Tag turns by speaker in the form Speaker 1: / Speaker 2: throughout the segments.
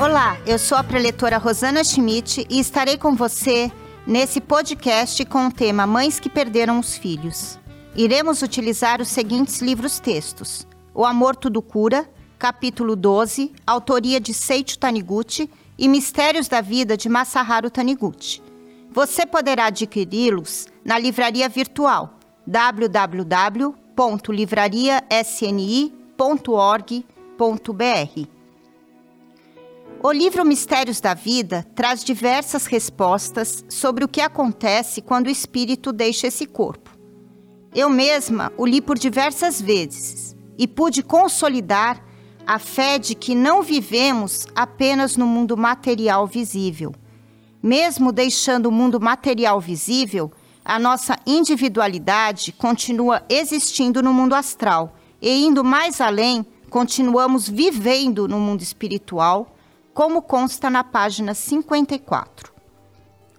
Speaker 1: Olá, eu sou a preletora Rosana Schmidt e estarei com você nesse podcast com o tema Mães que Perderam os Filhos. Iremos utilizar os seguintes livros-textos: O Amor Tudo Cura, capítulo 12, autoria de Seiichi Taniguchi e Mistérios da Vida de Masaharu Taniguchi. Você poderá adquiri-los na livraria virtual www.livrariasni.org.br. O livro Mistérios da Vida traz diversas respostas sobre o que acontece quando o espírito deixa esse corpo. Eu mesma o li por diversas vezes e pude consolidar a fé de que não vivemos apenas no mundo material visível. Mesmo deixando o mundo material visível, a nossa individualidade continua existindo no mundo astral e, indo mais além, continuamos vivendo no mundo espiritual como consta na página 54.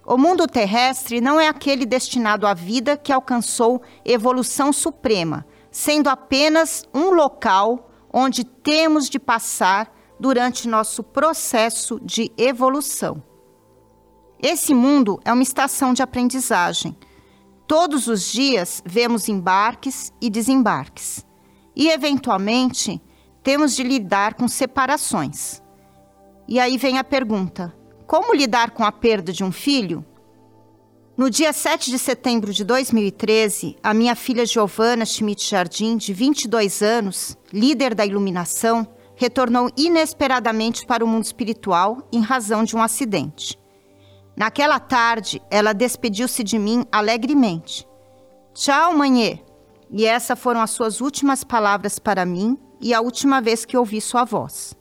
Speaker 1: O mundo terrestre não é aquele destinado à vida que alcançou evolução suprema, sendo apenas um local onde temos de passar durante nosso processo de evolução. Esse mundo é uma estação de aprendizagem. Todos os dias vemos embarques e desembarques. E, eventualmente, temos de lidar com separações. E aí vem a pergunta: como lidar com a perda de um filho? No dia 7 de setembro de 2013, a minha filha Giovana Schmidt Jardim, de 22 anos, líder da iluminação, retornou inesperadamente para o mundo espiritual em razão de um acidente. Naquela tarde, ela despediu-se de mim alegremente. Tchau, manhê! E essas foram as suas últimas palavras para mim e a última vez que ouvi sua voz.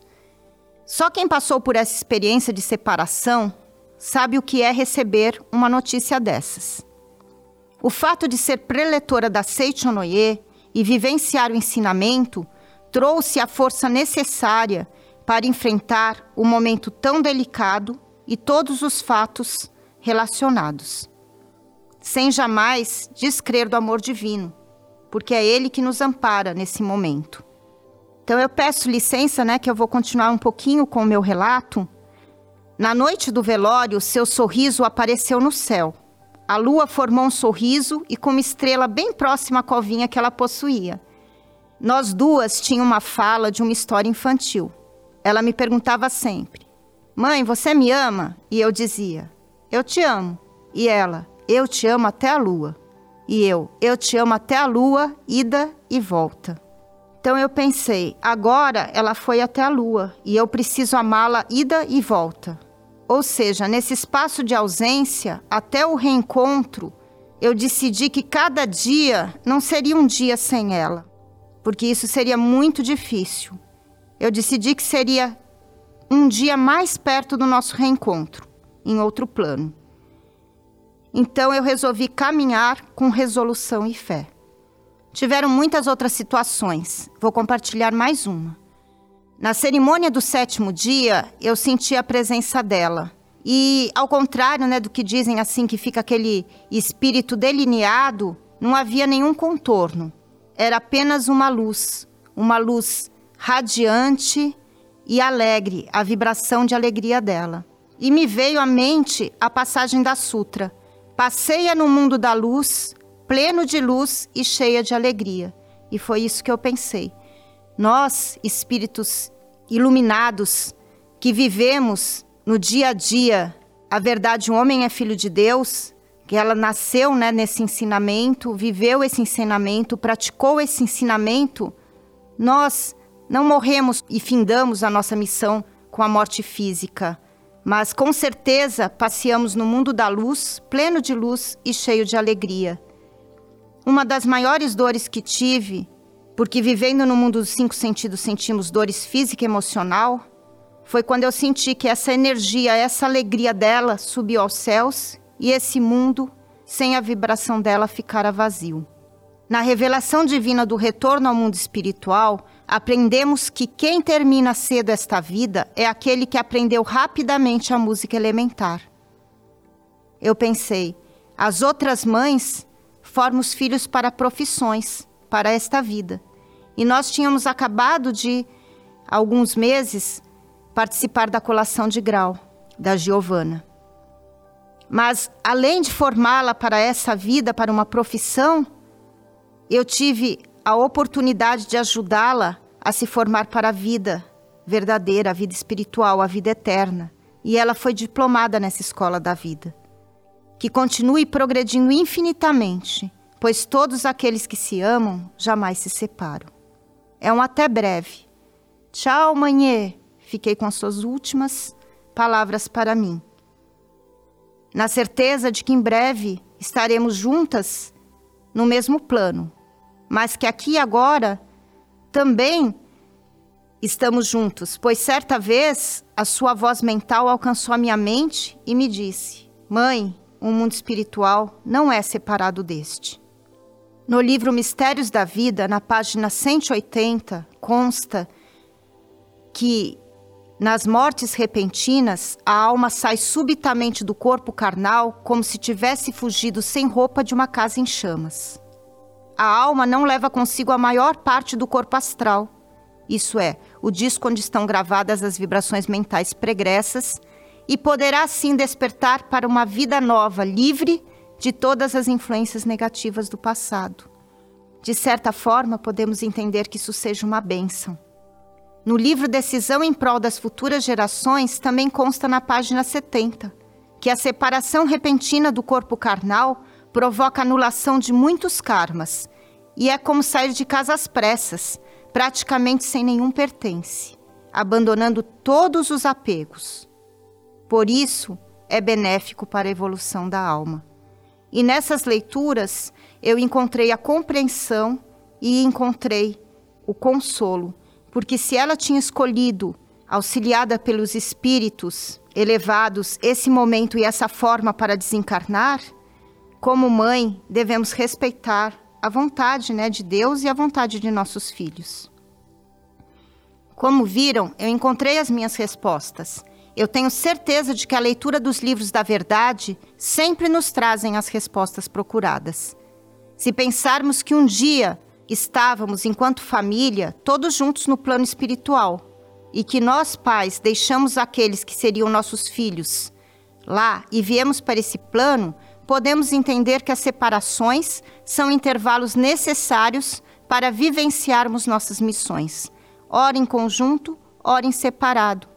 Speaker 1: Só quem passou por essa experiência de separação sabe o que é receber uma notícia dessas. O fato de ser preletora da Seichonoye e vivenciar o ensinamento trouxe a força necessária para enfrentar o momento tão delicado e todos os fatos relacionados, sem jamais descrer do amor divino, porque é ele que nos ampara nesse momento. Então eu peço licença, né, que eu vou continuar um pouquinho com o meu relato. Na noite do velório, seu sorriso apareceu no céu. A lua formou um sorriso e com uma estrela bem próxima à covinha que ela possuía. Nós duas tínhamos uma fala de uma história infantil. Ela me perguntava sempre: Mãe, você me ama? E eu dizia: Eu te amo. E ela: Eu te amo até a lua. E eu: Eu te amo até a lua, ida e volta. Então eu pensei, agora ela foi até a lua e eu preciso amá-la ida e volta. Ou seja, nesse espaço de ausência, até o reencontro, eu decidi que cada dia não seria um dia sem ela, porque isso seria muito difícil. Eu decidi que seria um dia mais perto do nosso reencontro, em outro plano. Então eu resolvi caminhar com resolução e fé. Tiveram muitas outras situações. Vou compartilhar mais uma. Na cerimônia do sétimo dia, eu senti a presença dela. E, ao contrário né, do que dizem assim, que fica aquele espírito delineado, não havia nenhum contorno. Era apenas uma luz, uma luz radiante e alegre, a vibração de alegria dela. E me veio à mente a passagem da Sutra: Passeia no mundo da luz, pleno de luz e cheia de alegria. E foi isso que eu pensei. Nós, espíritos iluminados, que vivemos no dia a dia a verdade, o homem é filho de Deus, que ela nasceu né, nesse ensinamento, viveu esse ensinamento, praticou esse ensinamento, nós não morremos e findamos a nossa missão com a morte física, mas com certeza passeamos no mundo da luz, pleno de luz e cheio de alegria. Uma das maiores dores que tive, porque vivendo no mundo dos cinco sentidos sentimos dores física e emocional, foi quando eu senti que essa energia, essa alegria dela subiu aos céus e esse mundo, sem a vibração dela, ficara vazio. Na revelação divina do retorno ao mundo espiritual, aprendemos que quem termina cedo esta vida é aquele que aprendeu rapidamente a música elementar. Eu pensei, as outras mães formos filhos para profissões, para esta vida. E nós tínhamos acabado de, alguns meses, participar da colação de grau da Giovana. Mas além de formá-la para essa vida, para uma profissão, eu tive a oportunidade de ajudá-la a se formar para a vida verdadeira, a vida espiritual, a vida eterna. E ela foi diplomada nessa escola da vida. Que continue progredindo infinitamente, pois todos aqueles que se amam jamais se separam. É um até breve. Tchau, manhê. Fiquei com as suas últimas palavras para mim. Na certeza de que em breve estaremos juntas no mesmo plano, mas que aqui e agora também estamos juntos, pois certa vez a sua voz mental alcançou a minha mente e me disse: Mãe, o mundo espiritual não é separado deste. No livro Mistérios da Vida, na página 180, consta que nas mortes repentinas, a alma sai subitamente do corpo carnal como se tivesse fugido sem roupa de uma casa em chamas. A alma não leva consigo a maior parte do corpo astral, isso é, o disco onde estão gravadas as vibrações mentais pregressas, e poderá assim despertar para uma vida nova, livre de todas as influências negativas do passado. De certa forma, podemos entender que isso seja uma bênção. No livro Decisão em Prol das Futuras Gerações, também consta na página 70 que a separação repentina do corpo carnal provoca anulação de muitos karmas e é como sair de casa às pressas, praticamente sem nenhum pertence, abandonando todos os apegos. Por isso, é benéfico para a evolução da alma. E nessas leituras eu encontrei a compreensão e encontrei o consolo porque se ela tinha escolhido, auxiliada pelos espíritos elevados, esse momento e essa forma para desencarnar, como mãe, devemos respeitar a vontade né, de Deus e a vontade de nossos filhos. Como viram, eu encontrei as minhas respostas. Eu tenho certeza de que a leitura dos livros da verdade sempre nos trazem as respostas procuradas. Se pensarmos que um dia estávamos, enquanto família, todos juntos no plano espiritual e que nós, pais, deixamos aqueles que seriam nossos filhos lá e viemos para esse plano, podemos entender que as separações são intervalos necessários para vivenciarmos nossas missões, ora em conjunto, ora em separado.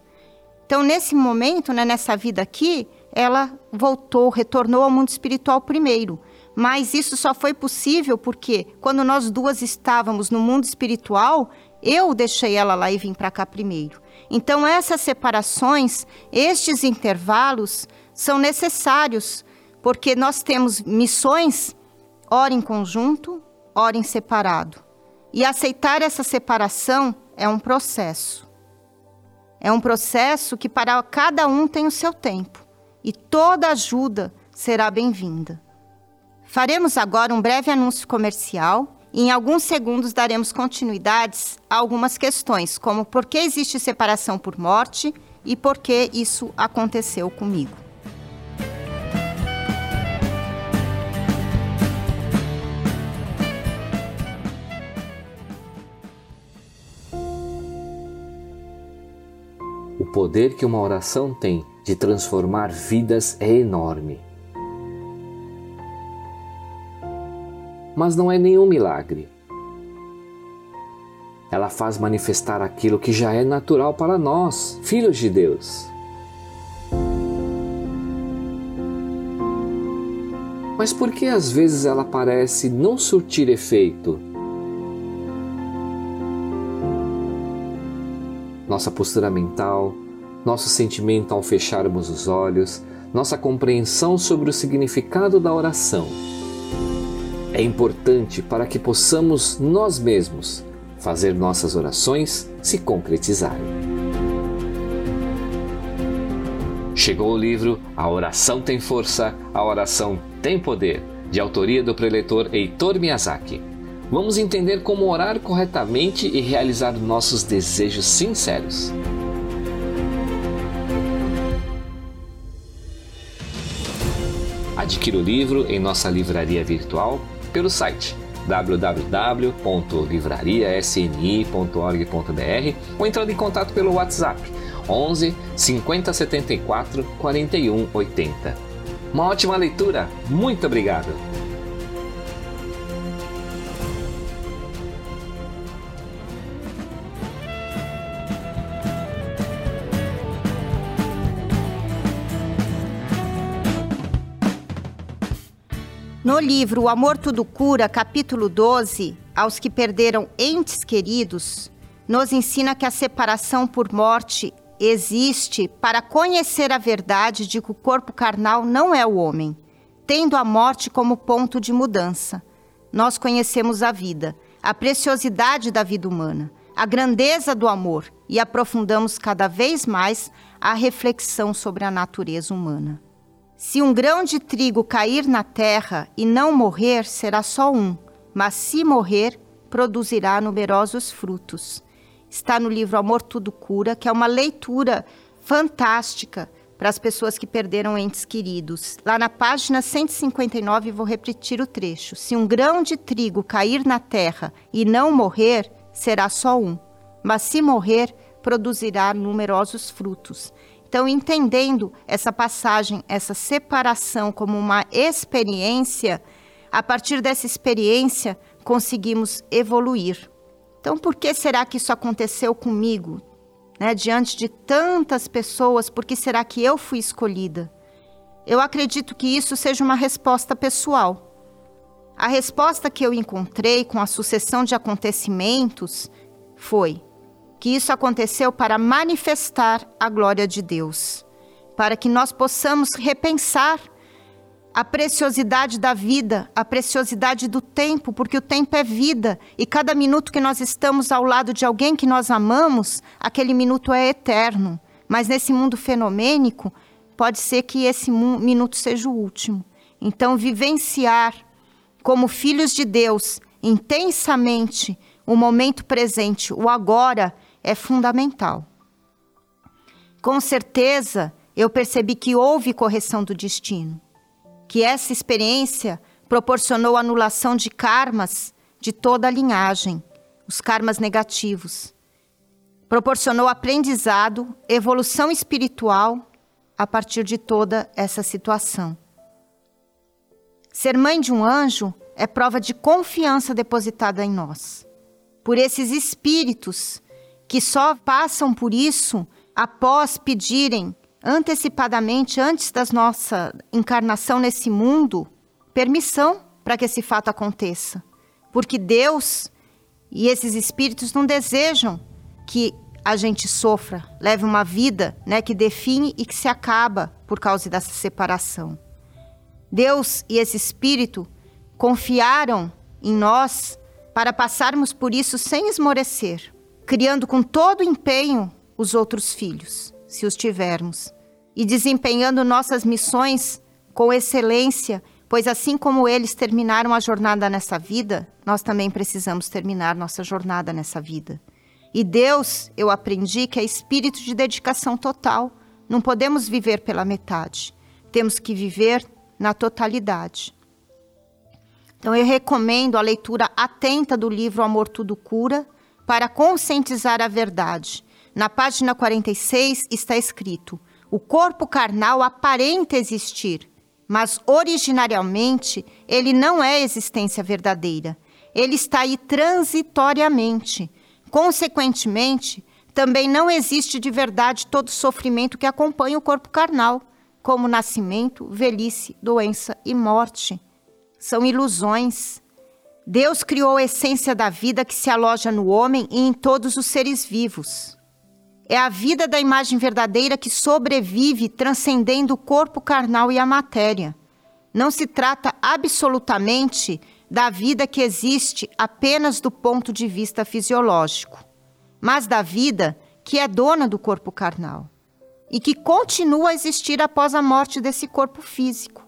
Speaker 1: Então, nesse momento, né, nessa vida aqui, ela voltou, retornou ao mundo espiritual primeiro mas isso só foi possível porque, quando nós duas estávamos no mundo espiritual, eu deixei ela lá e vim para cá primeiro. Então, essas separações, estes intervalos, são necessários, porque nós temos missões, ora em conjunto, ora em separado. E aceitar essa separação é um processo. É um processo que para cada um tem o seu tempo. E toda ajuda será bem-vinda. Faremos agora um breve anúncio comercial e em alguns segundos daremos continuidades a algumas questões, como por que existe separação por morte e por que isso aconteceu comigo.
Speaker 2: Poder que uma oração tem de transformar vidas é enorme. mas não é nenhum milagre. Ela faz manifestar aquilo que já é natural para nós, filhos de Deus. Mas por que às vezes ela parece não surtir efeito? Nossa postura mental, nosso sentimento ao fecharmos os olhos, nossa compreensão sobre o significado da oração é importante para que possamos nós mesmos fazer nossas orações se concretizarem. Chegou o livro A Oração Tem Força, a Oração Tem Poder, de autoria do preletor Heitor Miyazaki. Vamos entender como orar corretamente e realizar nossos desejos sinceros. Adquira o livro em nossa livraria virtual pelo site www.livrariasni.org.br ou entrando em contato pelo WhatsApp 11 50 74 41 80. Uma ótima leitura, muito obrigado!
Speaker 1: Livro O Amor Tudo Cura, capítulo 12, aos que perderam entes queridos, nos ensina que a separação por morte existe para conhecer a verdade de que o corpo carnal não é o homem, tendo a morte como ponto de mudança. Nós conhecemos a vida, a preciosidade da vida humana, a grandeza do amor e aprofundamos cada vez mais a reflexão sobre a natureza humana. Se um grão de trigo cair na terra e não morrer, será só um, mas se morrer, produzirá numerosos frutos está no livro Amor Tudo Cura, que é uma leitura fantástica para as pessoas que perderam entes queridos. Lá na página 159, vou repetir o trecho: Se um grão de trigo cair na terra e não morrer, será só um, mas se morrer, produzirá numerosos frutos. Então, entendendo essa passagem, essa separação como uma experiência, a partir dessa experiência, conseguimos evoluir. Então, por que será que isso aconteceu comigo? Né? Diante de tantas pessoas, por que será que eu fui escolhida? Eu acredito que isso seja uma resposta pessoal. A resposta que eu encontrei com a sucessão de acontecimentos foi que isso aconteceu para manifestar a glória de Deus, para que nós possamos repensar a preciosidade da vida, a preciosidade do tempo, porque o tempo é vida e cada minuto que nós estamos ao lado de alguém que nós amamos, aquele minuto é eterno. Mas nesse mundo fenomênico, pode ser que esse minuto seja o último. Então, vivenciar como filhos de Deus intensamente o momento presente, o agora, é fundamental. Com certeza, eu percebi que houve correção do destino que essa experiência proporcionou anulação de karmas de toda a linhagem, os karmas negativos. Proporcionou aprendizado, evolução espiritual a partir de toda essa situação. Ser mãe de um anjo é prova de confiança depositada em nós. Por esses espíritos que só passam por isso após pedirem antecipadamente, antes da nossa encarnação nesse mundo, permissão para que esse fato aconteça. Porque Deus e esses espíritos não desejam que a gente sofra, leve uma vida né, que define e que se acaba por causa dessa separação. Deus e esse espírito confiaram em nós para passarmos por isso sem esmorecer, criando com todo empenho os outros filhos se os tivermos, e desempenhando nossas missões com excelência, pois assim como eles terminaram a jornada nessa vida, nós também precisamos terminar nossa jornada nessa vida. E Deus, eu aprendi que é espírito de dedicação total. Não podemos viver pela metade. Temos que viver na totalidade. Então eu recomendo a leitura atenta do livro Amor Tudo Cura para conscientizar a verdade na página 46 está escrito: o corpo carnal aparenta existir, mas originariamente ele não é existência verdadeira. Ele está aí transitoriamente. Consequentemente, também não existe de verdade todo sofrimento que acompanha o corpo carnal, como nascimento, velhice, doença e morte. São ilusões. Deus criou a essência da vida que se aloja no homem e em todos os seres vivos. É a vida da imagem verdadeira que sobrevive transcendendo o corpo carnal e a matéria. Não se trata absolutamente da vida que existe apenas do ponto de vista fisiológico, mas da vida que é dona do corpo carnal e que continua a existir após a morte desse corpo físico.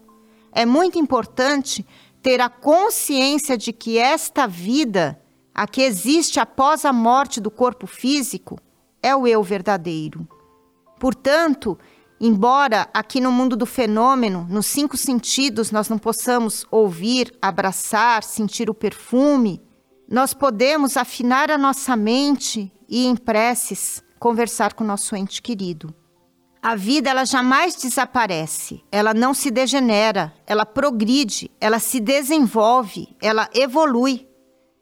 Speaker 1: É muito importante ter a consciência de que esta vida, a que existe após a morte do corpo físico, é o eu verdadeiro. Portanto, embora aqui no mundo do fenômeno, nos cinco sentidos, nós não possamos ouvir, abraçar, sentir o perfume, nós podemos afinar a nossa mente e em preces conversar com nosso ente querido. A vida ela jamais desaparece, ela não se degenera, ela progride, ela se desenvolve, ela evolui.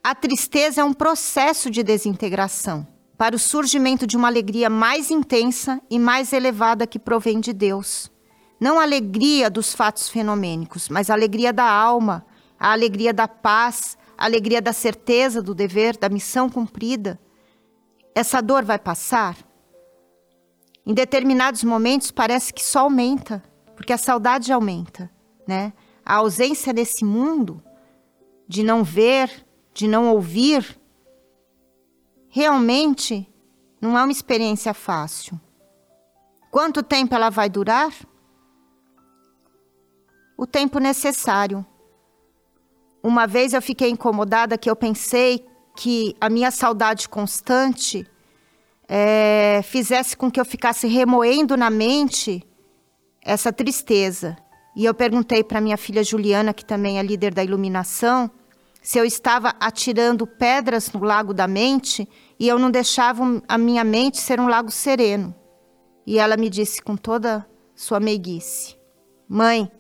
Speaker 1: A tristeza é um processo de desintegração para o surgimento de uma alegria mais intensa e mais elevada que provém de Deus. Não a alegria dos fatos fenomênicos, mas a alegria da alma, a alegria da paz, a alegria da certeza do dever, da missão cumprida. Essa dor vai passar? Em determinados momentos parece que só aumenta, porque a saudade aumenta, né? A ausência desse mundo, de não ver, de não ouvir, realmente não é uma experiência fácil. Quanto tempo ela vai durar? O tempo necessário. Uma vez eu fiquei incomodada que eu pensei que a minha saudade constante é, fizesse com que eu ficasse remoendo na mente essa tristeza. E eu perguntei para minha filha Juliana, que também é líder da iluminação, se eu estava atirando pedras no lago da mente e eu não deixava a minha mente ser um lago sereno. E ela me disse com toda sua meiguice: Mãe,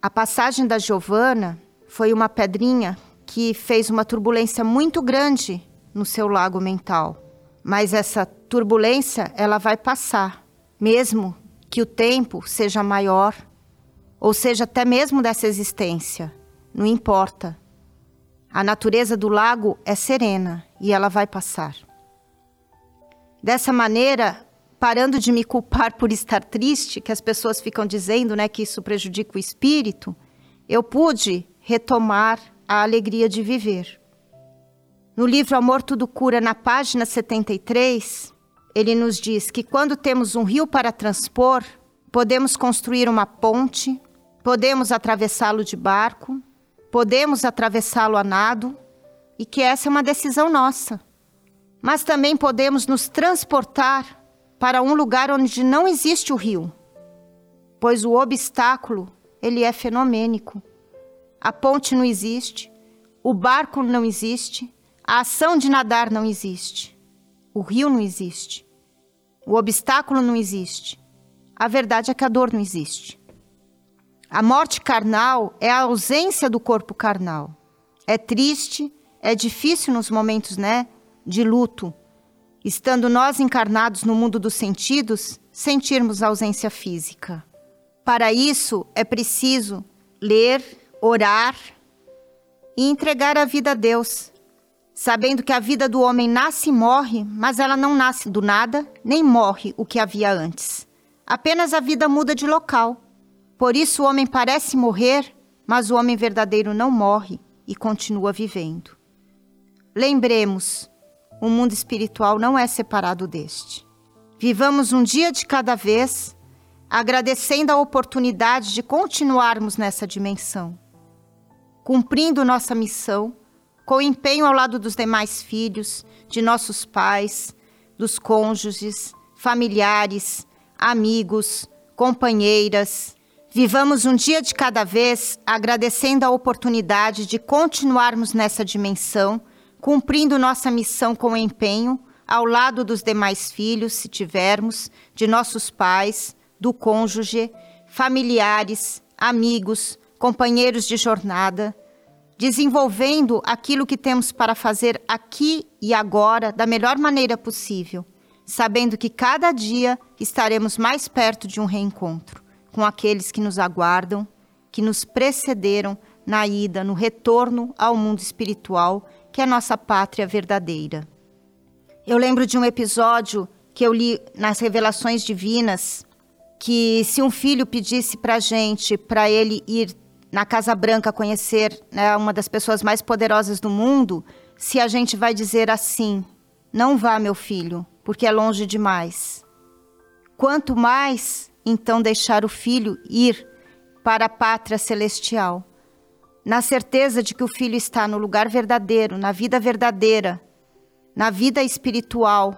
Speaker 1: a passagem da Giovana foi uma pedrinha que fez uma turbulência muito grande no seu lago mental. Mas essa turbulência, ela vai passar, mesmo que o tempo seja maior, ou seja, até mesmo dessa existência. Não importa. A natureza do lago é serena e ela vai passar. Dessa maneira, parando de me culpar por estar triste, que as pessoas ficam dizendo, né, que isso prejudica o espírito, eu pude retomar a alegria de viver. No livro Amor Tudo Cura, na página 73, ele nos diz que quando temos um rio para transpor, podemos construir uma ponte, podemos atravessá-lo de barco, podemos atravessá-lo a nado e que essa é uma decisão nossa. Mas também podemos nos transportar para um lugar onde não existe o rio, pois o obstáculo ele é fenomênico. A ponte não existe, o barco não existe, a ação de nadar não existe, o rio não existe, o obstáculo não existe. A verdade é que a dor não existe. A morte carnal é a ausência do corpo carnal. É triste, é difícil nos momentos, né, de luto. Estando nós encarnados no mundo dos sentidos, sentirmos a ausência física. Para isso, é preciso ler, orar e entregar a vida a Deus, sabendo que a vida do homem nasce e morre, mas ela não nasce do nada, nem morre o que havia antes. Apenas a vida muda de local. Por isso o homem parece morrer, mas o homem verdadeiro não morre e continua vivendo. Lembremos, o mundo espiritual não é separado deste. Vivamos um dia de cada vez, agradecendo a oportunidade de continuarmos nessa dimensão, cumprindo nossa missão com empenho ao lado dos demais filhos, de nossos pais, dos cônjuges, familiares, amigos, companheiras, Vivamos um dia de cada vez, agradecendo a oportunidade de continuarmos nessa dimensão, cumprindo nossa missão com empenho, ao lado dos demais filhos, se tivermos, de nossos pais, do cônjuge, familiares, amigos, companheiros de jornada, desenvolvendo aquilo que temos para fazer aqui e agora da melhor maneira possível, sabendo que cada dia estaremos mais perto de um reencontro com aqueles que nos aguardam, que nos precederam na ida, no retorno ao mundo espiritual, que é nossa pátria verdadeira. Eu lembro de um episódio que eu li nas Revelações Divinas, que se um filho pedisse para gente, para ele ir na Casa Branca conhecer né, uma das pessoas mais poderosas do mundo, se a gente vai dizer assim: não vá, meu filho, porque é longe demais. Quanto mais então deixar o filho ir para a pátria celestial, na certeza de que o filho está no lugar verdadeiro, na vida verdadeira, na vida espiritual,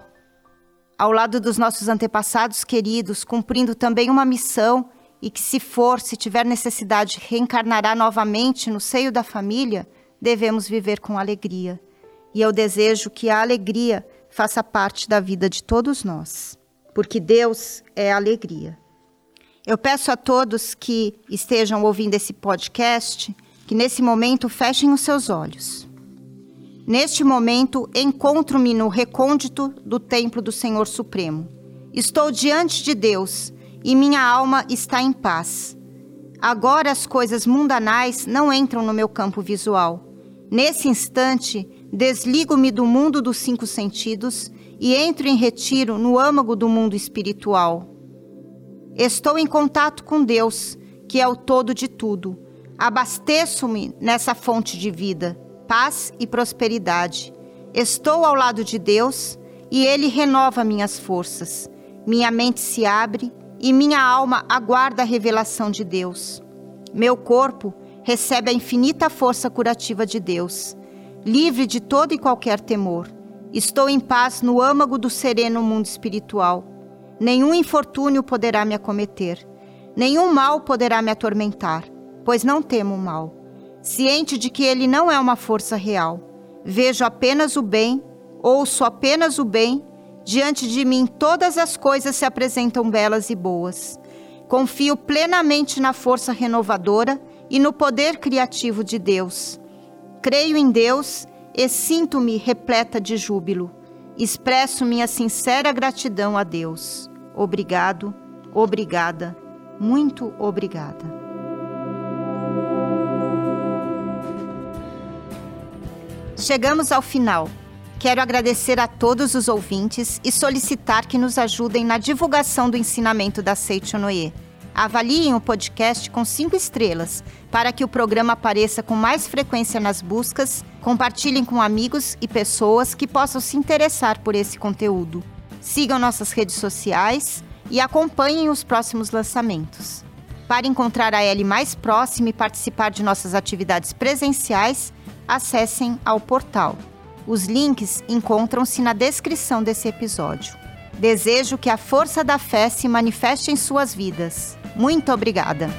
Speaker 1: ao lado dos nossos antepassados queridos, cumprindo também uma missão e que, se for, se tiver necessidade, reencarnará novamente no seio da família, devemos viver com alegria. E eu desejo que a alegria faça parte da vida de todos nós, porque Deus é alegria. Eu peço a todos que estejam ouvindo esse podcast que nesse momento fechem os seus olhos. Neste momento, encontro-me no recôndito do templo do Senhor Supremo. Estou diante de Deus e minha alma está em paz. Agora as coisas mundanais não entram no meu campo visual. Nesse instante, desligo-me do mundo dos cinco sentidos e entro em retiro no âmago do mundo espiritual. Estou em contato com Deus, que é o todo de tudo. Abasteço-me nessa fonte de vida, paz e prosperidade. Estou ao lado de Deus e Ele renova minhas forças. Minha mente se abre e minha alma aguarda a revelação de Deus. Meu corpo recebe a infinita força curativa de Deus, livre de todo e qualquer temor. Estou em paz no âmago do sereno mundo espiritual nenhum infortúnio poderá me acometer, nenhum mal poderá me atormentar, pois não temo o mal. Ciente de que ele não é uma força real, vejo apenas o bem, ouço apenas o bem, diante de mim todas as coisas se apresentam belas e boas. Confio plenamente na força renovadora e no poder criativo de Deus. Creio em Deus e sinto-me repleta de júbilo. Expresso minha sincera gratidão a Deus. Obrigado, obrigada, muito obrigada. Chegamos ao final. Quero agradecer a todos os ouvintes e solicitar que nos ajudem na divulgação do ensinamento da Seichonoye. Avaliem o podcast com cinco estrelas para que o programa apareça com mais frequência nas buscas. Compartilhem com amigos e pessoas que possam se interessar por esse conteúdo. Sigam nossas redes sociais e acompanhem os próximos lançamentos. Para encontrar a Ellie mais próxima e participar de nossas atividades presenciais, acessem ao portal. Os links encontram-se na descrição desse episódio. Desejo que a força da fé se manifeste em suas vidas. Muito obrigada!